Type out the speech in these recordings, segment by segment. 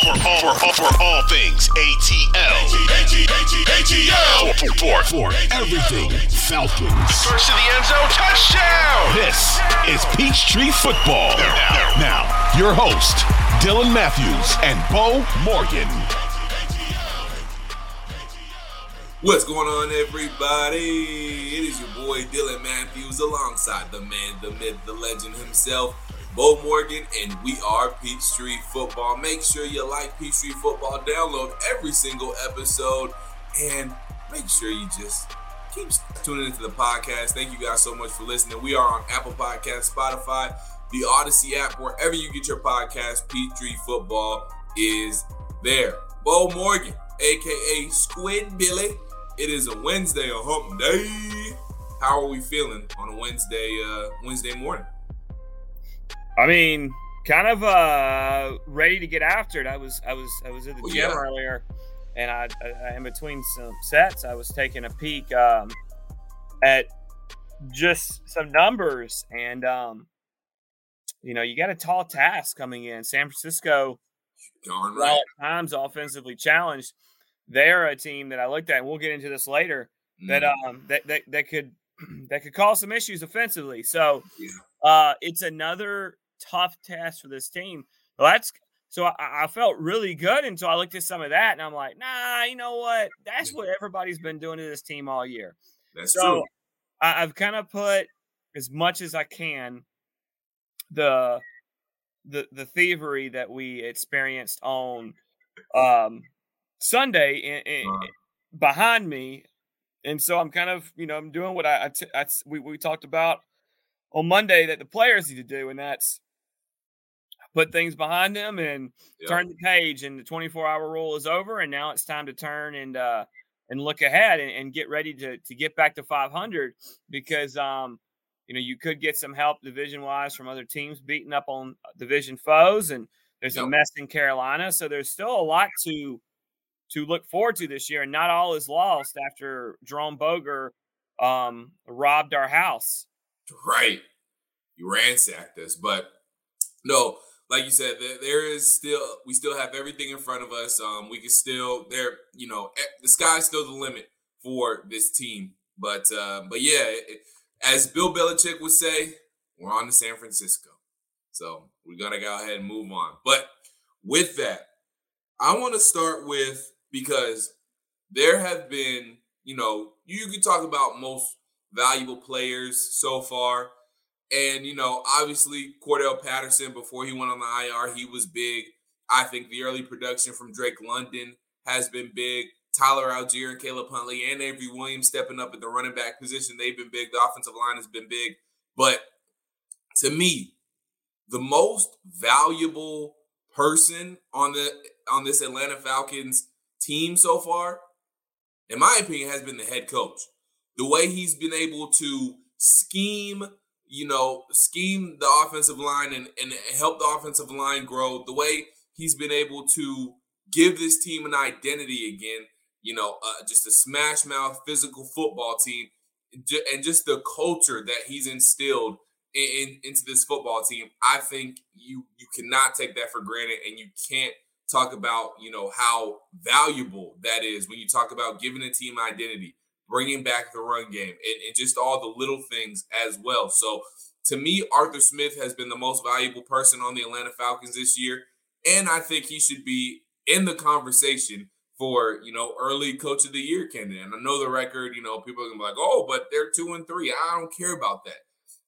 For, all, for, for, for all things ATL. ATL. For, for for everything Falcons. First to the end zone, touchdown! This is Peachtree Football. Now, now, your host, Dylan Mathews and Beau Morgan. What's going on, everybody? It is your boy Dylan Mathews alongside the man, the myth, the legend himself, Beau Morgan, and we are Peachtree Football. Make sure you like Peachtree Football, download every single episode, and make sure you just keep tuning into the podcast. Thank you guys so much for listening. We are on Apple Podcast, Spotify, the Audacy app, wherever you get your podcast. Peachtree Football is there. Beau Morgan, aka Squid Billy. It is a Wednesday, a hump day. How are we feeling on a Wednesday, uh, Wednesday morning? I mean, kind of uh ready to get after it. I was I was I was at the Well, gym yeah. earlier, and I, I in between some sets, I was taking a peek um, at just some numbers, and um, you know, you got a tall task coming in. San Francisco, Darn right. at times offensively challenged, they're a team that I looked at, and we'll get into this later. That Mm, um that that, that could that could cause some issues offensively. So Yeah. uh it's another tough task for this team. Well, that's so I, I felt really good until I looked at some of that and I'm like, nah, you know what? That's what everybody's been doing to this team all year. That's So true. I, I've kind of put as much as I can the the the thievery that we experienced on um Sunday in, in, Uh, behind me, and so I'm kind of you know I'm doing what I, I, t- I we we talked about on Monday that the players need to do, and that's put things behind them and yeah. turn the page. And the 24 hour rule is over, and now it's time to turn and uh and look ahead and, and get ready to to get back to 500 because um you know you could get some help division wise from other teams beating up on uh, division foes and there's a mess in Carolina, so there's still a lot to to look forward to this year. And not all is lost after Jerome Boger um, robbed our house. Right. You ransacked us. But no, like you said, there, there is still we still have everything in front of us. Um, we can still there, you know, eh, the sky's still the limit for this team. But uh, but yeah, it, as Bill Belichick would say, we're on to San Francisco. So we're gonna go ahead and move on. But with that, I want to start with because there have been, you know, you can talk about most valuable players so far. And, you know, obviously Cordarrelle Patterson, before he went on the IR, he was big. I think the early production from Drake London has been big. Tyler Allgeier and Caleb Huntley and Avery Williams stepping up at the running back position. They've been big. The offensive line has been big. But to me, the most valuable person on the on this Atlanta Falcons team so far, in my opinion, has been the head coach. The way he's been able to scheme, you know, scheme the offensive line and, and help the offensive line grow, the way he's been able to give this team an identity again, you know, uh, just a smash mouth physical football team, and just the culture that he's instilled in, into this football team. I think you you cannot take that for granted, and you can't talk about you know how valuable that is when you talk about giving a team identity, bringing back the run game, and, and just all the little things as well. So to me, Arthur Smith has been the most valuable person on the Atlanta Falcons this year, and I think he should be in the conversation for you know early coach of the year candidate. And I know the record, you know, people are gonna be like, oh, but they're two and three. I don't care about that.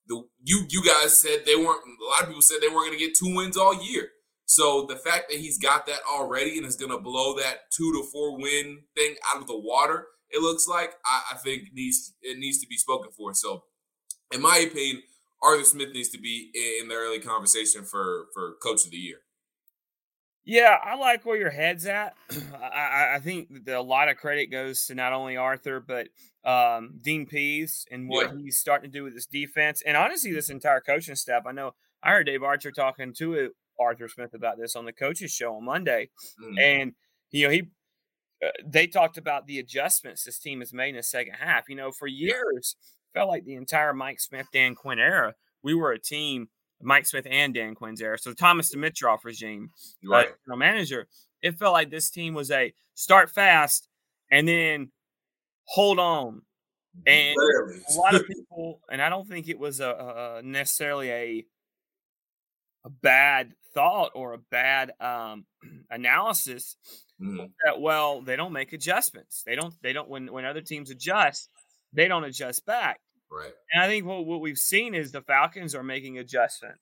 The you you guys said they weren't. A lot of people said they weren't gonna get two wins all year. So the fact that he's got that already and is gonna blow that two to four win thing out of the water, it looks like I, I think needs it needs to be spoken for. So, in my opinion, Arthur Smith needs to be in the early conversation for for coach of the year. Yeah, I like where your head's at. I, I think that a lot of credit goes to not only Arthur but um, Dean Pees and what yeah. he's starting to do with this defense, and honestly, this entire coaching staff. I know I heard Dave Archer talking to Arthur Smith about this on the coaches show on Monday, mm. and you know he uh, they talked about the adjustments this team has made in the second half. You know, for years felt like the entire Mike Smith Dan Quinn era, we were a team Mike Smith and Dan Quinn's era. So Thomas Dimitroff regime, uh, right? Uh, manager. It felt like this team was a start fast and then hold on. And a lot of people, and I don't think it was a, a necessarily a a bad thought or a bad um, analysis. Mm. That well, they don't make adjustments. They don't. They don't. When when other teams adjust, they don't adjust back. Right. And I think what, what we've seen is the Falcons are making adjustment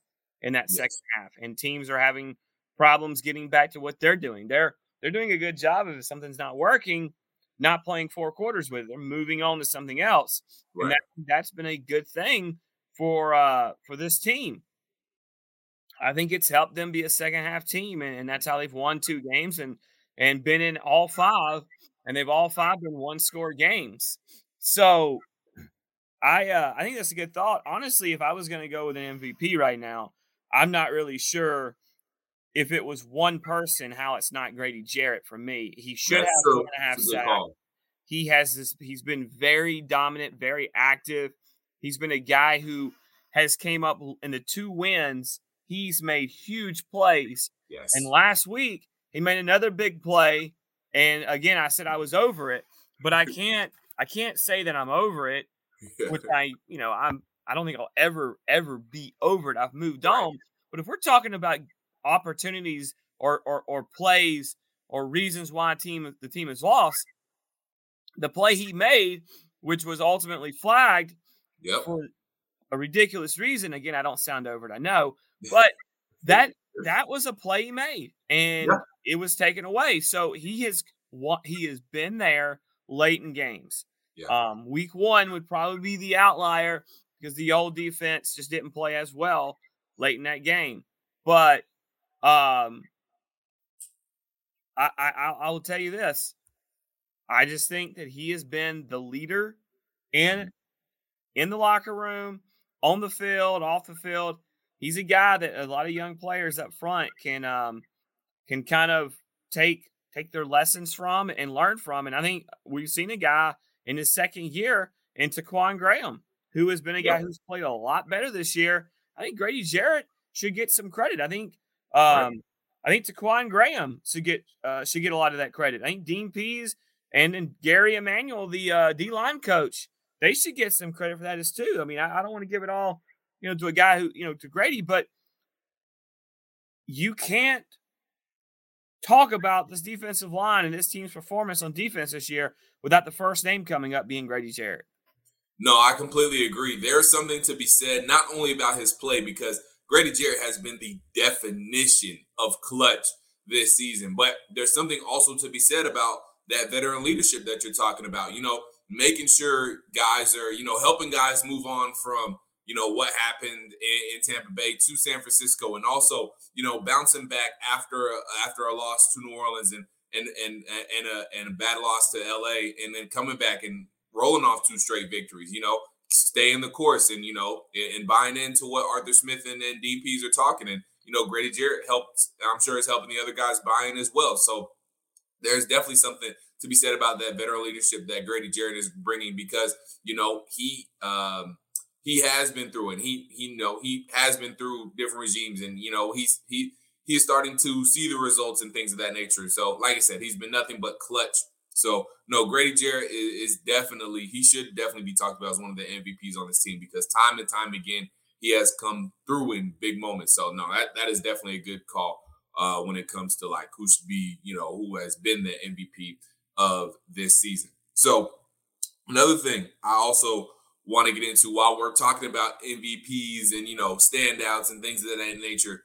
in that yes. second half, and teams are having problems getting back to what they're doing. They're they're doing a good job of if something's not working, not playing four quarters with it. They're moving on to something else. Right. And that, that's been a good thing for uh for this team. I think it's helped them be a second half team, and, and that's how they've won two games and and been in all five, and they've all five been one score games. So I uh, I think that's a good thought. Honestly, if I was going to go with an MVP right now, I'm not really sure if it was one person how it's not Grady Jarrett for me. He should that's have one and a half sacks. He has this. He's been very dominant, very active. He's been a guy who has came up in the two wins. He's made huge plays. Yes. And last week he made another big play. And again, I said I was over it, but I can't. I can't say that I'm over it which I, you know, I'm I don't think I'll ever ever be over it. I've moved right. on. But if we're talking about opportunities or or, or plays or reasons why team the team is lost, the play he made, which was ultimately flagged yep. for a ridiculous reason. Again, I don't sound over it, I know, but that that was a play he made, and yep. It was taken away. So he has he has been there late in games. Yeah. Um, week one would probably be the outlier because the old defense just didn't play as well late in that game. But um, I, I I will tell you this: I just think that he has been the leader in mm-hmm. in the locker room, on the field, off the field. He's a guy that a lot of young players up front can um can kind of take take their lessons from and learn from. And I think we've seen a guy in his second year in Ta'Quon Graham, who has been a guy who's played a lot better this year. I think Grady Jarrett should get some credit. I think um, right. I think Ta'Quon Graham should get uh, should get a lot of that credit. I think Dean Pees and then Gary Emanuel, the uh, D line coach, they should get some credit for that as too. I mean, I, I don't want to give it all, you know, to a guy who, you know, to Grady, but you can't talk about this defensive line and this team's performance on defense this year without the first name coming up being Grady Jarrett. No, I completely agree. There's something to be said not only about his play because Grady Jarrett has been the definition of clutch this season, but there's something also to be said about that veteran leadership that you're talking about. You know, making sure guys are, you know, helping guys move on from you know what happened in, in, Tampa Bay to San Francisco, and also you know bouncing back after after a loss to New Orleans and and and and a and a bad loss to LA, and then coming back and rolling off two straight victories. You know, staying the course and you know and, and buying into what Arthur Smith and, and DPS are talking, and you know Grady Jarrett helped. I'm sure is helping the other guys buying as well. So there's definitely something to be said about that veteran leadership that Grady Jarrett is bringing because you know he um, he has been through and he he know he has been through different regimes and you know he's he he's starting to see the results and things of that nature. So, like I said, he's been nothing but clutch. So, no, Grady Jarrett is, is definitely he should definitely be talked about as one of the MVPs on this team because time and time again he has come through in big moments. So, no, that that is definitely a good call uh, when it comes to like who should be you know who has been the MVP of this season. So, another thing I also want to get into while we're talking about MVPs and you know standouts and things of that nature.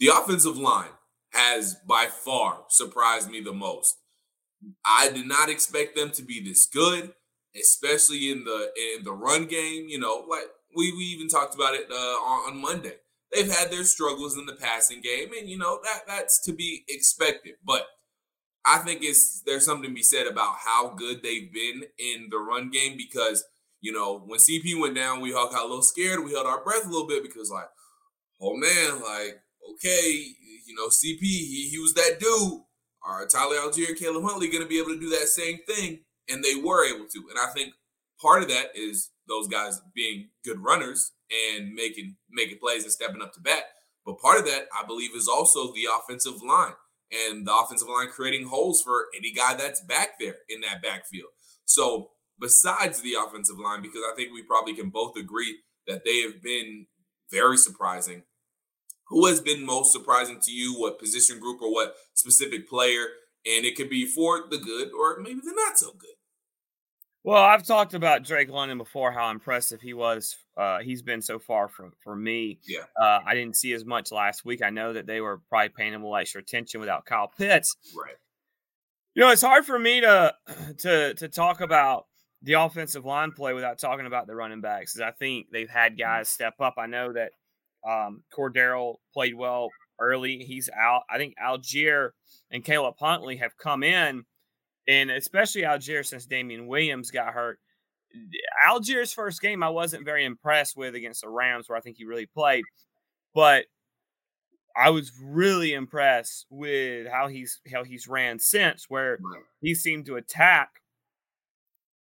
The offensive line has by far surprised me the most. I did not expect them to be this good, especially in the in the run game. You know, like we, we even talked about it uh, on, on Monday. They've had their struggles in the passing game, and you know that that's to be expected. But I think it's there's something to be said about how good they've been in the run game because you know when CP went down, we all got a little scared. We held our breath a little bit because like, oh man, like okay, you know CP he he was that dude. Are Tyler Allgeier and Caleb Huntley going to be able to do that same thing? And they were able to. And I think part of that is those guys being good runners and making making plays and stepping up to bat. But part of that, I believe, is also the offensive line and the offensive line creating holes for any guy that's back there in that backfield. So, besides the offensive line, because I think we probably can both agree that they have been very surprising. Who has been most surprising to you? What position group or what specific player? And it could be for the good or maybe the not so good. Well, I've talked about Drake London before, how impressive he was. Uh, he's been so far for, for me. Yeah. Uh, I didn't see as much last week. I know that they were probably paying him a little extra attention without Kyle Pitts. Right. You know, it's hard for me to to to talk about the offensive line play without talking about the running backs, because I think they've had mm-hmm. guys step up. I know that um, Cordarrelle played well early. He's out. I think Allgeier and Caleb Huntley have come in and especially Allgeier since Damien Williams got hurt. Allgeier's first game I wasn't very impressed with against the Rams, where I think he really played, but I was really impressed with how he's how he's ran since, where he seemed to attack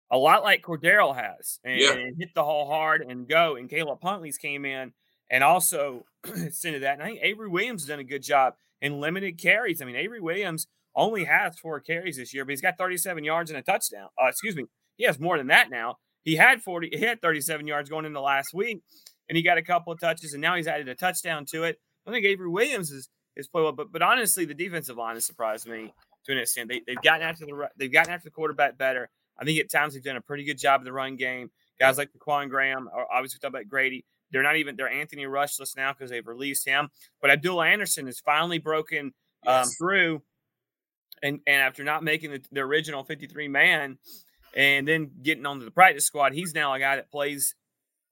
a lot like Cordarrelle has, and, yeah. and hit the hole hard and go. And Caleb Huntley's came in and also sent that. And I think Avery Williams has done a good job in limited carries. I mean, Avery Williams only has four carries this year, but he's got 37 yards and a touchdown. Uh, excuse me, he has more than that now. He had 40, he had 37 yards going into last week, and he got a couple of touches, and now he's added a touchdown to it. I think Avery Williams is is played well, but but honestly, the defensive line has surprised me to an extent. They they've gotten after the they've gotten after the quarterback better. I think at times they've done a pretty good job of the run game. Guys like Quan Graham, are obviously we talked about Grady. They're not even they're Anthony Rushless now because they've released him. But Abdul Anderson has finally broken um, yes. through and and after not making the, the original 53 man and then getting onto the practice squad, he's now a guy that plays,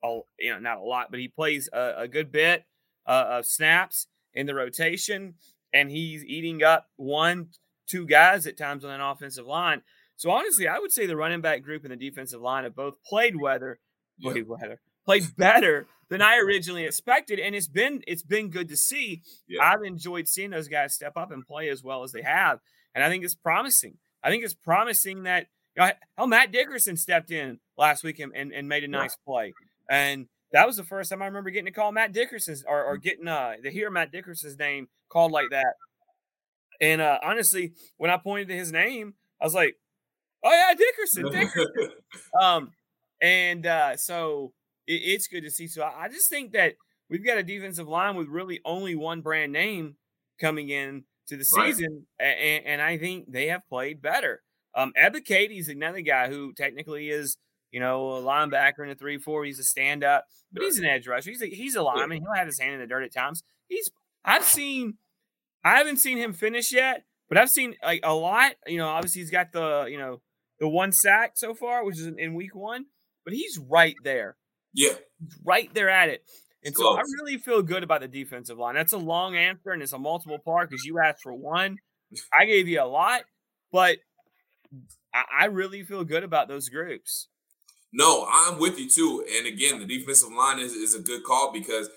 a, you know, not a lot, but he plays a, a good bit uh, of snaps in the rotation, and he's eating up one, two guys at times on an offensive line. So honestly, I would say the running back group and the defensive line have both played weather, played weather, played better than I originally expected, and it's been it's been good to see. Yeah. I've enjoyed seeing those guys step up and play as well as they have. And I think it's promising. I think it's promising that you know, how Matt Dickerson stepped in last week and, and, and made a nice yeah. play. And that was the first time I remember getting to call Matt Dickerson's or, or getting uh to hear Matt Dickerson's name called like that. And uh honestly, when I pointed to his name, I was like, Oh yeah, Dickerson, Dickerson. um, and uh so it, it's good to see. So I, I just think that we've got a defensive line with really only one brand name coming in to the season, right. and, and, I think they have played better. Um, is another guy who technically is, you know, a linebacker in a three-four. He's a stand-up, but he's an edge rusher. He's a, he's a lineman. He'll have his hand in the dirt at times. He's I've seen, I haven't seen him finish yet, but I've seen like a lot. You know, obviously he's got the you know the one sack so far, which is in, in week one, but he's right there. Yeah, he's right there at it. And so I really feel good about the defensive line. That's a long answer and it's a multiple part because you asked for one. I gave you a lot, but I, really feel good about those groups. No, I'm with you too. And again, the defensive line is, is a good call because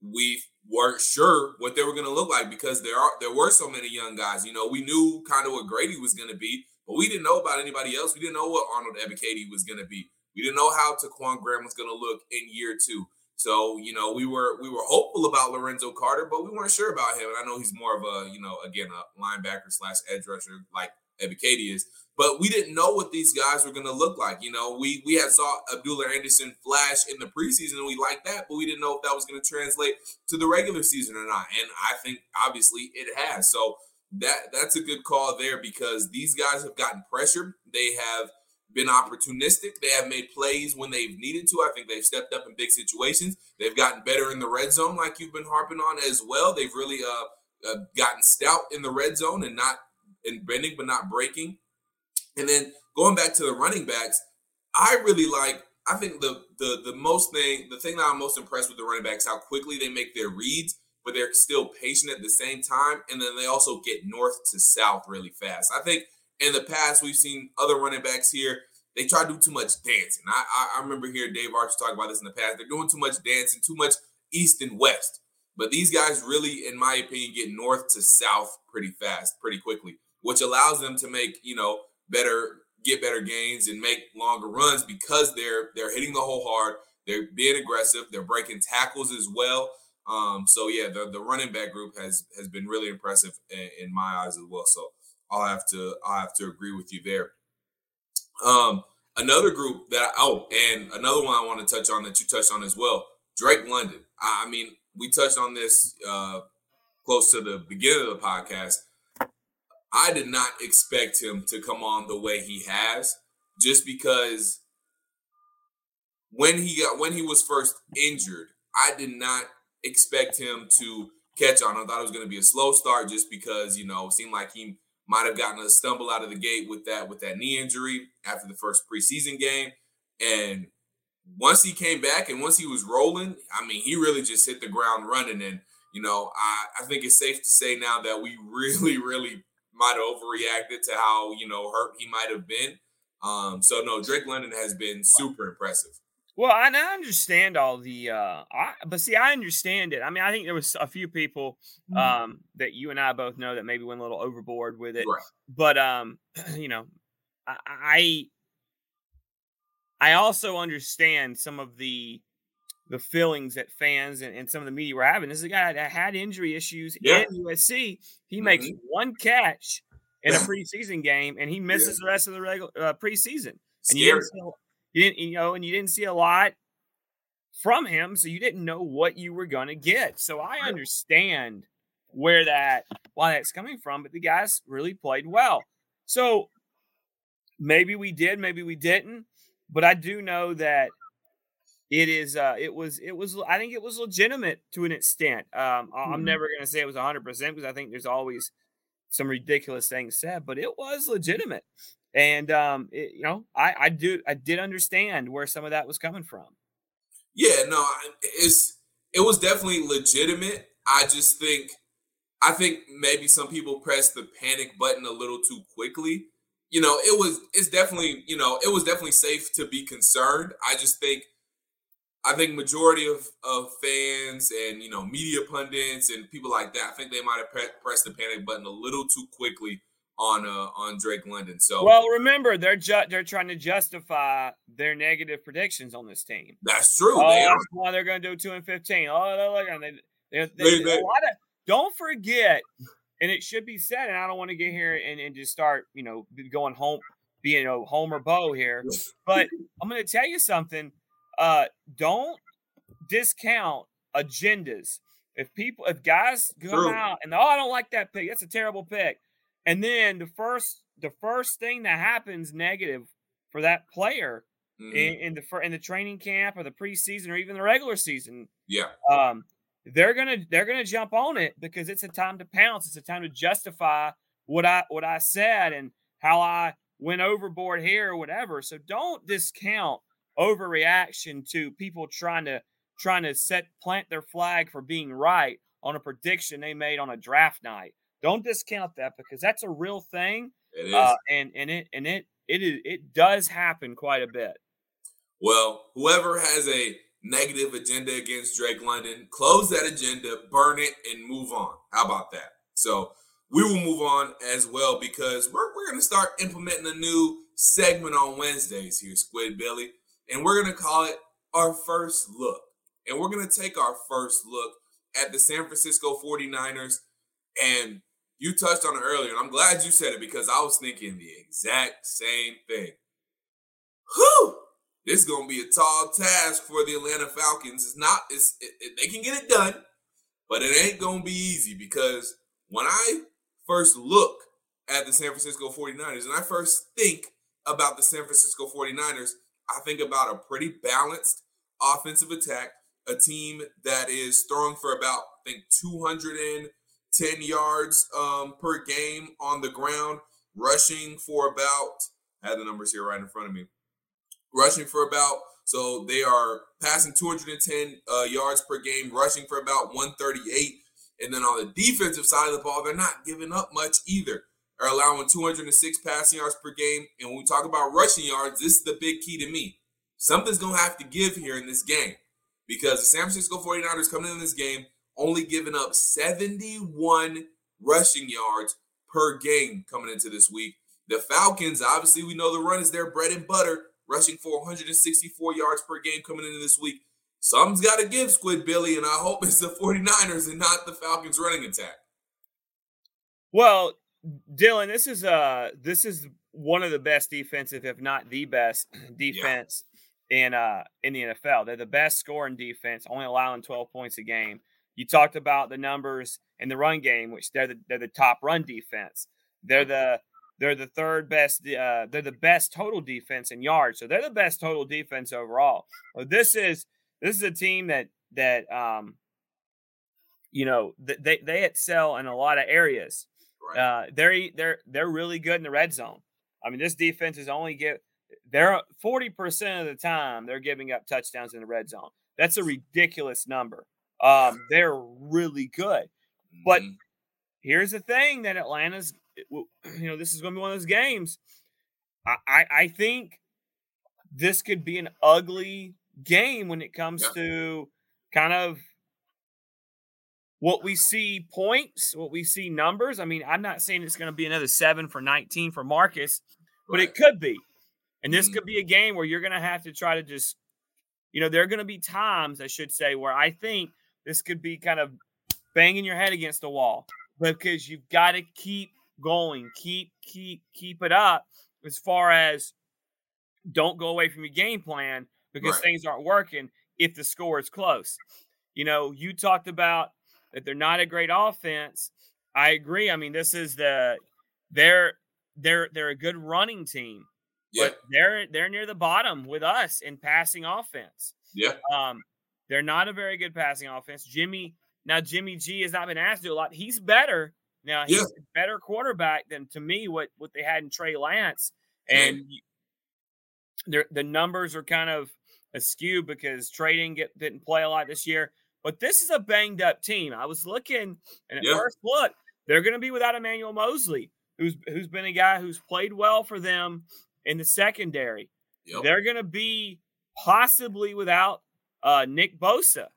we weren't sure what they were going to look like because there are there were so many young guys. You know, we knew kind of what Grady was going to be, but we didn't know about anybody else. We didn't know what Arnold Ebiketie was going to be. We didn't know how Ta'Quon Graham was going to look in year two. So you know, we were we were hopeful about Lorenzo Carter, but we weren't sure about him. And I know he's more of a you know again a linebacker slash edge rusher like Ebiketie is. But we didn't know what these guys were going to look like. You know, we we had saw Abdullah Anderson flash in the preseason, and we liked that, but we didn't know if that was going to translate to the regular season or not. And I think obviously it has. So that that's a good call there because these guys have gotten pressure. They have been opportunistic. They have made plays when they've needed to. I think they've stepped up in big situations. They've gotten better in the red zone, like you've been harping on as well. They've really uh, uh, gotten stout in the red zone and not in bending, but not breaking. And then going back to the running backs, I really like. I think the the the most thing, the thing that I'm most impressed with the running backs, how quickly they make their reads, but they're still patient at the same time, and then they also get north to south really fast. I think in the past we've seen other running backs here. They try to do too much dancing. I, I, I remember hearing Dave Archer talk about this in the past. They're doing too much dancing, too much east and west. But these guys really, in my opinion, get north to south pretty fast, pretty quickly, which allows them to make you know better get better gains and make longer runs because they're they're hitting the hole hard. They're being aggressive. They're breaking tackles as well. Um, so yeah, the, the running back group has has been really impressive in, in, my eyes as well. So I'll have to I'll have to agree with you there. Um, another group that I, oh, and another one I want to touch on that you touched on as well, Drake London. I, I mean, we touched on this uh, close to the beginning of the podcast. I did not expect him to come on the way he has, just because when he got when he was first injured, I did not expect him to catch on. I thought it was going to be a slow start, just because you know it seemed like he might have gotten a stumble out of the gate with that with that knee injury after the first preseason game, and once he came back and once he was rolling, I mean, he really just hit the ground running. And you know, I I think it's safe to say now that we really really might have overreacted to how you know hurt he might have been. Um, so no, Drake London has been super impressive. Well, I, I understand all the, uh, I, but see, I understand it. I mean, I think there was a few people mm-hmm. um, that you and I both know that maybe went a little overboard with it. Right. But um, you know, I I also understand some of the the feelings that fans and, and some of the media were having. This is a guy that had injury issues yeah. in USC. He mm-hmm. makes one catch in a preseason game, and he misses yeah. the rest of the regular uh, preseason. And you didn't, see, you didn't, you know, and you didn't see a lot from him, so you didn't know what you were gonna get. So I understand where that why that's coming from, but the guys really played well. So maybe we did, maybe we didn't, but I do know that it is uh it was it was i think it was legitimate to an extent. Um i'm mm-hmm. never going to say it was 100% because i think there's always some ridiculous things said but it was legitimate. And um it, you know i i do i did understand where some of that was coming from. Yeah no it's it was definitely legitimate. I just think i think maybe some people pressed the panic button a little too quickly. You know it was it's definitely you know it was definitely safe to be concerned. I just think I think majority of, of fans and you know media pundits and people like that, I think they might have pre- pressed the panic button a little too quickly on uh, on Drake London. So well, remember they're ju- they're trying to justify their negative predictions on this team. That's true. Oh, they that's why they're going to do two and fifteen. Oh, they're looking. They, they, they, they, a lot of. Don't forget, and it should be said. And I don't want to get here and, and just start you know going home being a Homer Bo here, but I'm going to tell you something uh, don't discount agendas. If people, if guys come True. out and oh, I don't like that pick, that's a terrible pick, and then the first, the first thing that happens negative for that player mm-hmm. in, in, the in the training camp or the preseason or even the regular season, yeah, um, they're gonna they're gonna jump on it because it's a time to pounce. It's a time to justify what I what I said and how I went overboard here or whatever. So don't discount overreaction to people trying to trying to set plant their flag for being right on a prediction they made on a draft night. Don't discount that because that's a real thing. It is. Uh, and and it and it it is it does happen quite a bit. Well, whoever has a negative agenda against Drake London, close that agenda, burn it, and move on. How about that? So we will move on as well because we're, we're going to start implementing a new segment on Wednesdays here, Squid Billy and we're going to call it our first look. And we're going to take our first look at the San Francisco 49ers. And you touched on it earlier, and I'm glad you said it because I was thinking the exact same thing. Whew! This is going to be a tall task for the Atlanta Falcons. It's not, it's, it, it, they can get it done, but it ain't going to be easy because when I first look at the San Francisco 49ers and I first think about the San Francisco 49ers, I think about a pretty balanced offensive attack, a team that is throwing for about, I think, 210 yards um, per game on the ground, rushing for about, I have the numbers here right in front of me, rushing for about, so they are passing 210 uh, yards per game, rushing for about 138. And then on the defensive side of the ball, they're not giving up much either are allowing 206 passing yards per game. And when we talk about rushing yards, this is the big key to me. Something's going to have to give here in this game because the San Francisco 49ers coming in this game only giving up 71 rushing yards per game coming into this week. The Falcons, obviously, we know the run is their bread and butter, rushing for 164 yards per game coming into this week. Something's got to give, Squid Billy, and I hope it's the 49ers and not the Falcons running attack. Well, Dylan, this is uh this is one of the best defensive, if not the best defense yeah. in uh in the NFL. They're the best scoring defense, only allowing 12 points a game. You talked about the numbers in the run game, which they're the they're the top run defense. They're the they're the third best. Uh, they're the best total defense in yards. So they're the best total defense overall. Well, this is this is a team that that um, you know they they excel in a lot of areas. Right. Uh, they're they're they're really good in the red zone. I mean, this defense is only get they're forty percent of the time they're giving up touchdowns in the red zone. That's a ridiculous number. Um, they're really good, but mm-hmm. here's the thing that Atlanta's, you know, this is going to be one of those games. I, I, I think this could be an ugly game when it comes yeah. to kind of what we see points, what we see numbers. I mean, I'm not saying it's going to be another seven for 19 for Marcus, but right. it could be. And this mm-hmm. could be a game where you're going to have to try to just, you know, there are going to be times, I should say, where I think this could be kind of banging your head against the wall because you've got to keep going, keep, keep, keep it up as far as don't go away from your game plan because right. things aren't working if the score is close. You know, you talked about that they're not a great offense. I agree. I mean, this is the they're they're they're a good running team, yeah. but they're they're near the bottom with us in passing offense. Yeah. Um, they're not a very good passing offense. Jimmy now Jimmy G has not been asked to do a lot. He's better now. He's yeah. a better quarterback than to me what what they had in Trey Lance, and the numbers are kind of askew because Trey didn't get didn't play a lot this year. But this is a banged up team. I was looking, and at yeah. first look, they're going to be without Emmanuel Moseley, who's who's been a guy who's played well for them in the secondary. Yep. They're going to be possibly without uh, Nick Bosa,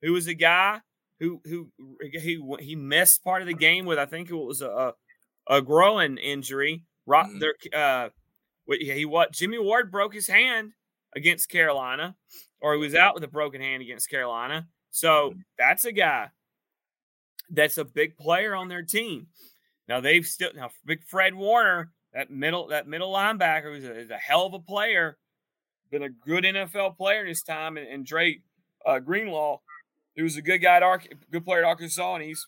who was a guy who who he he missed part of the game with I think it was a a, a growing injury. Rock, mm-hmm. there, uh, he what Jimmy Ward broke his hand against Carolina, or he was out with a broken hand against Carolina. So that's a guy that's a big player on their team. Now they've still now big Fred Warner, that middle that middle linebacker is a, is a hell of a player, been a good NFL player in his time, and, and Dre uh, Greenlaw, he was a good guy at Ar- good player at Arkansas, and he's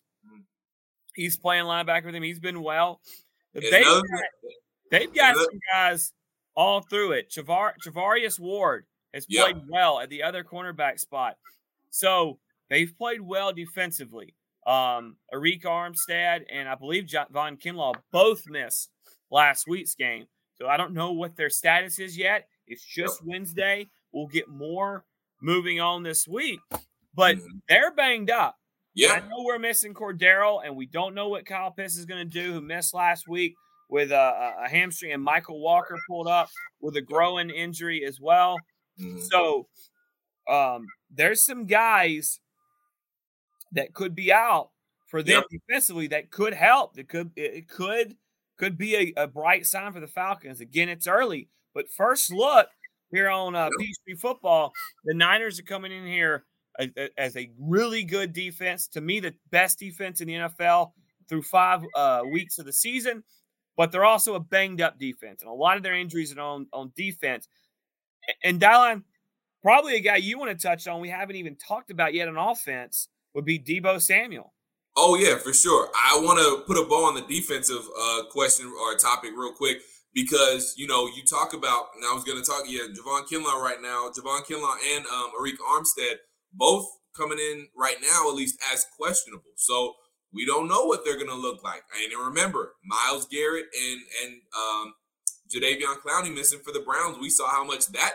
he's playing linebacker with him. He's been well. They've got, they've got some guys all through it. Chavar, Charvarius Ward has played yep. well at the other cornerback spot. So they've played well defensively. Um, Arik Armstead and I believe Von Kinlaw both missed last week's game. So I don't know what their status is yet. It's just. Wednesday. We'll get more moving on this week, but mm-hmm. they're banged up. Yeah. I know we're missing Cordarrelle, and we don't know what Kyle Pitts is going to do, who missed last week with a, a, hamstring, and Mykal Walker pulled up with a growing injury as well. Mm-hmm. So um, there's some guys that could be out for them yep. defensively that could help. It could it could could be a, a, bright sign for the Falcons. Again, it's early, but first look, here on uh, Peachtree Football. The Niners are coming in here as, as, a really good defense. To me, the best defense in the NFL through five uh, weeks of the season. But they're also a banged up defense, and a lot of their injuries are on on defense. And Dylan, probably a guy you want to touch on. We haven't even talked about yet on offense would be Deebo Samuel. Oh yeah, for sure. I want to put a bow on the defensive uh, question or topic real quick because you know you talk about, and I was going to talk, yeah, Javon Kinlaw right now, Javon Kinlaw and um, Arik Armstead both coming in right now at least as questionable. So we don't know what they're going to look like. And remember, Myles Garrett and and um, Jadeveon Clowney missing for the Browns. We saw how much that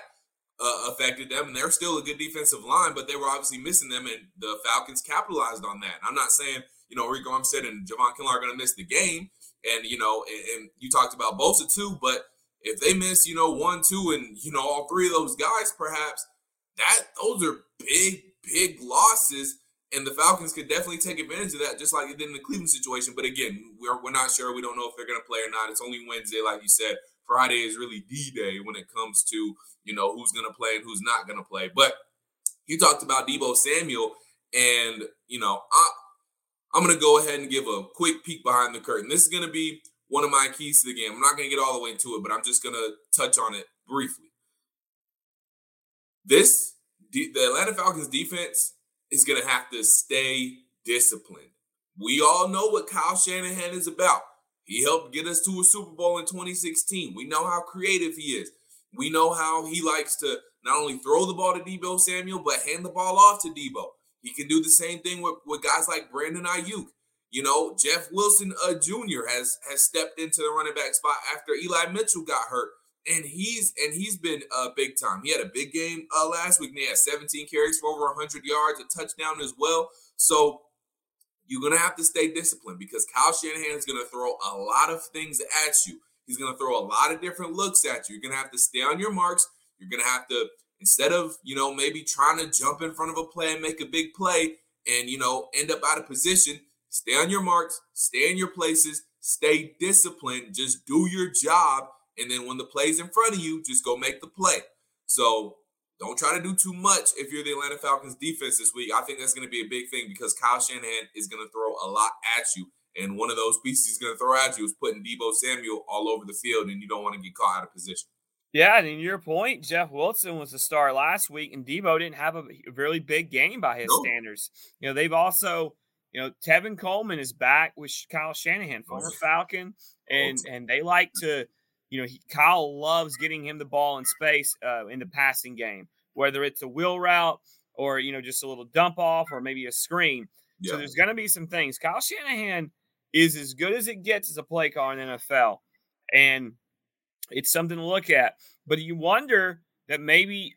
uh, affected them, and they're still a good defensive line, but they were obviously missing them, and the Falcons capitalized on that. I'm not saying you know Rico Armstead and Javon Kinlaw are going to miss the game, and you know, and, and, you talked about Bosa too, but if they miss, you know, one, two, and you know, all three of those guys, perhaps that those are big, big losses. And the Falcons could definitely take advantage of that, just like did in the Cleveland situation. But again, we're, we're not sure. We don't know if they're going to play or not. It's only Wednesday, like you said. Friday is really D Day when it comes to you know who's going to play and who's not going to play. But you talked about Deebo Samuel, and you know I, I'm going to go ahead and give a quick peek behind the curtain. This is going to be one of my keys to the game. I'm not going to get all the way into it, but I'm just going to touch on it briefly. This the Atlanta Falcons defense is going to have to stay disciplined. We all know what Kyle Shanahan is about. He helped get us to a Super Bowl in 2016. We know how creative he is. We know how he likes to not only throw the ball to Deebo Samuel, but hand the ball off to Deebo. He can do the same thing with, with guys like Brandon Aiyuk. You know, Jeff Wilson uh, Jr. has has stepped into the running back spot after Eli Mitchell got hurt, and he's and he's been uh, big time. He had a big game uh, last week. And he had 17 carries for over 100 yards, a touchdown as well. So you're going to have to stay disciplined because Kyle Shanahan is going to throw a lot of things at you. He's going to throw a lot of different looks at you. You're going to have to stay on your marks. You're going to have to, instead of, you know, maybe trying to jump in front of a play and make a big play and, you know, end up out of position, stay on your marks, stay in your places, stay disciplined, just do your job. And then when the play's in front of you, just go make the play. So don't try to do too much if you're the Atlanta Falcons defense this week. I think that's going to be a big thing because Kyle Shanahan is going to throw a lot at you. And one of those pieces he's going to throw at you is putting Deebo Samuel all over the field, and you don't want to get caught out of position. Yeah, and in your point, Jeff Wilson was the star last week, and Deebo didn't have a really big game by his nope. standards. You know, they've also, you know, Tevin Coleman is back with Kyle Shanahan, former Falcon, and and they like to – you know, he, Kyle loves getting him the ball in space uh, in the passing game, whether it's a wheel route or, you know, just a little dump off or maybe a screen. Yeah. So there's going to be some things. Kyle Shanahan is as good as it gets as a play caller in NFL. And it's something to look at. But you wonder that maybe,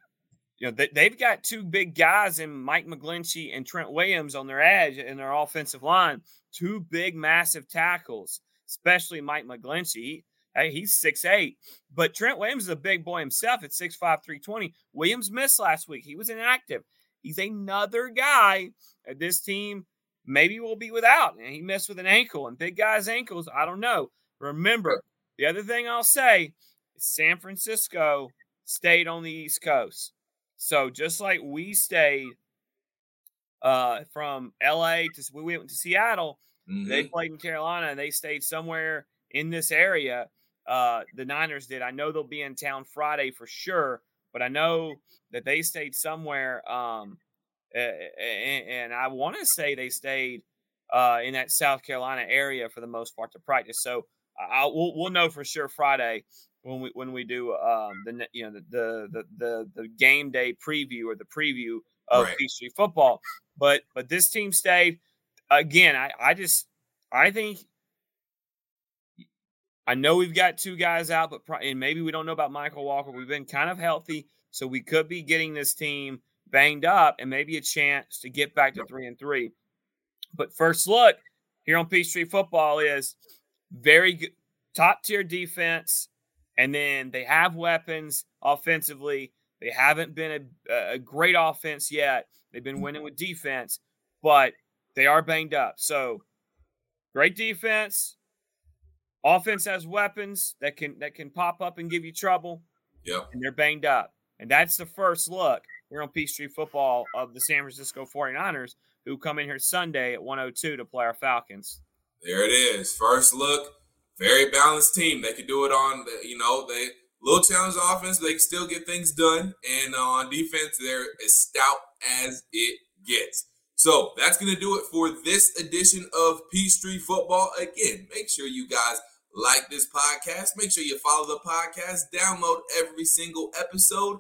you know, they've got two big guys in Mike McGlinchey and Trent Williams on their edge in their offensive line, two big, massive tackles, especially Mike McGlinchey. Hey, he's six eight, but Trent Williams is a big boy himself at 6'5", 320. Williams missed last week. He was inactive. He's another guy that this team maybe will be without. And he messed with an ankle. And big guys' ankles, I don't know. Remember, the other thing I'll say is San Francisco stayed on the East Coast. So just like we stayed uh, from LA to we went to Seattle, mm-hmm. they played in Carolina and they stayed somewhere in this area uh, the Niners did. I know they'll be in town Friday for sure, but I know that they stayed somewhere. Um, and, and I want to say they stayed uh, in that South Carolina area for the most part to practice. So I, we'll, we'll know for sure Friday when we when we do um, the you know the, the the the game day preview or the preview of right. Peachtree football. But but this team stayed again. I I just I think I know we've got two guys out, but pro- and maybe we don't know about Mykal Walker. We've been kind of healthy, so we could be getting this team banged up and maybe a chance to get back to three and three. But first look here on Peachtree Football is very good, top tier defense, and then they have weapons offensively. They haven't been a, a great offense yet. They've been winning with defense, but they are banged up. So great defense, Offense has weapons that can that can pop up and give you trouble. Yeah. And they're banged up. And that's the first look here on Peachtree Football of the San Francisco 49ers, who come in here Sunday at 102 to play our Falcons. There it is. First look. Very balanced team. They could do it on, the, you know, they little challenge offense. They can still get things done. And uh, on defense, they're as stout as it gets. So that's going to do it for this edition of Peachtree Football. Again, make sure you guys like this podcast. Make sure you follow the podcast, download every single episode,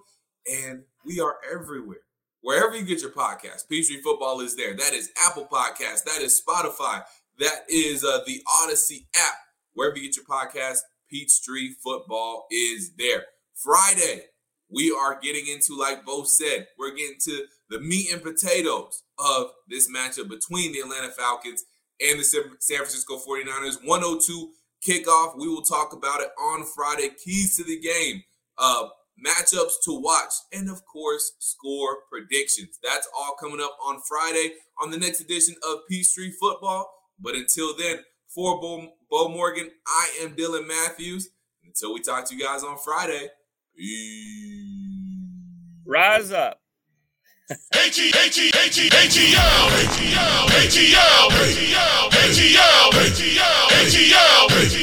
and we are everywhere. Wherever you get your podcast, Peachtree Football is there. That is Apple Podcast. That is Spotify. That is uh, the Audacy app. Wherever you get your podcast, Peachtree Football is there. Friday, we are getting into, like Beau said, we're getting to the meat and potatoes of this matchup between the Atlanta Falcons and the San Francisco 49ers. 102 kickoff. We will talk about it on Friday. Keys to the game, uh, matchups to watch, and of course, score predictions. That's all coming up on Friday on the next edition of Peachtree Football. But until then, for Beau, Beau Morgan, I am Dylan Mathews. Until we talk to you guys on Friday, peace. Rise up. ATL,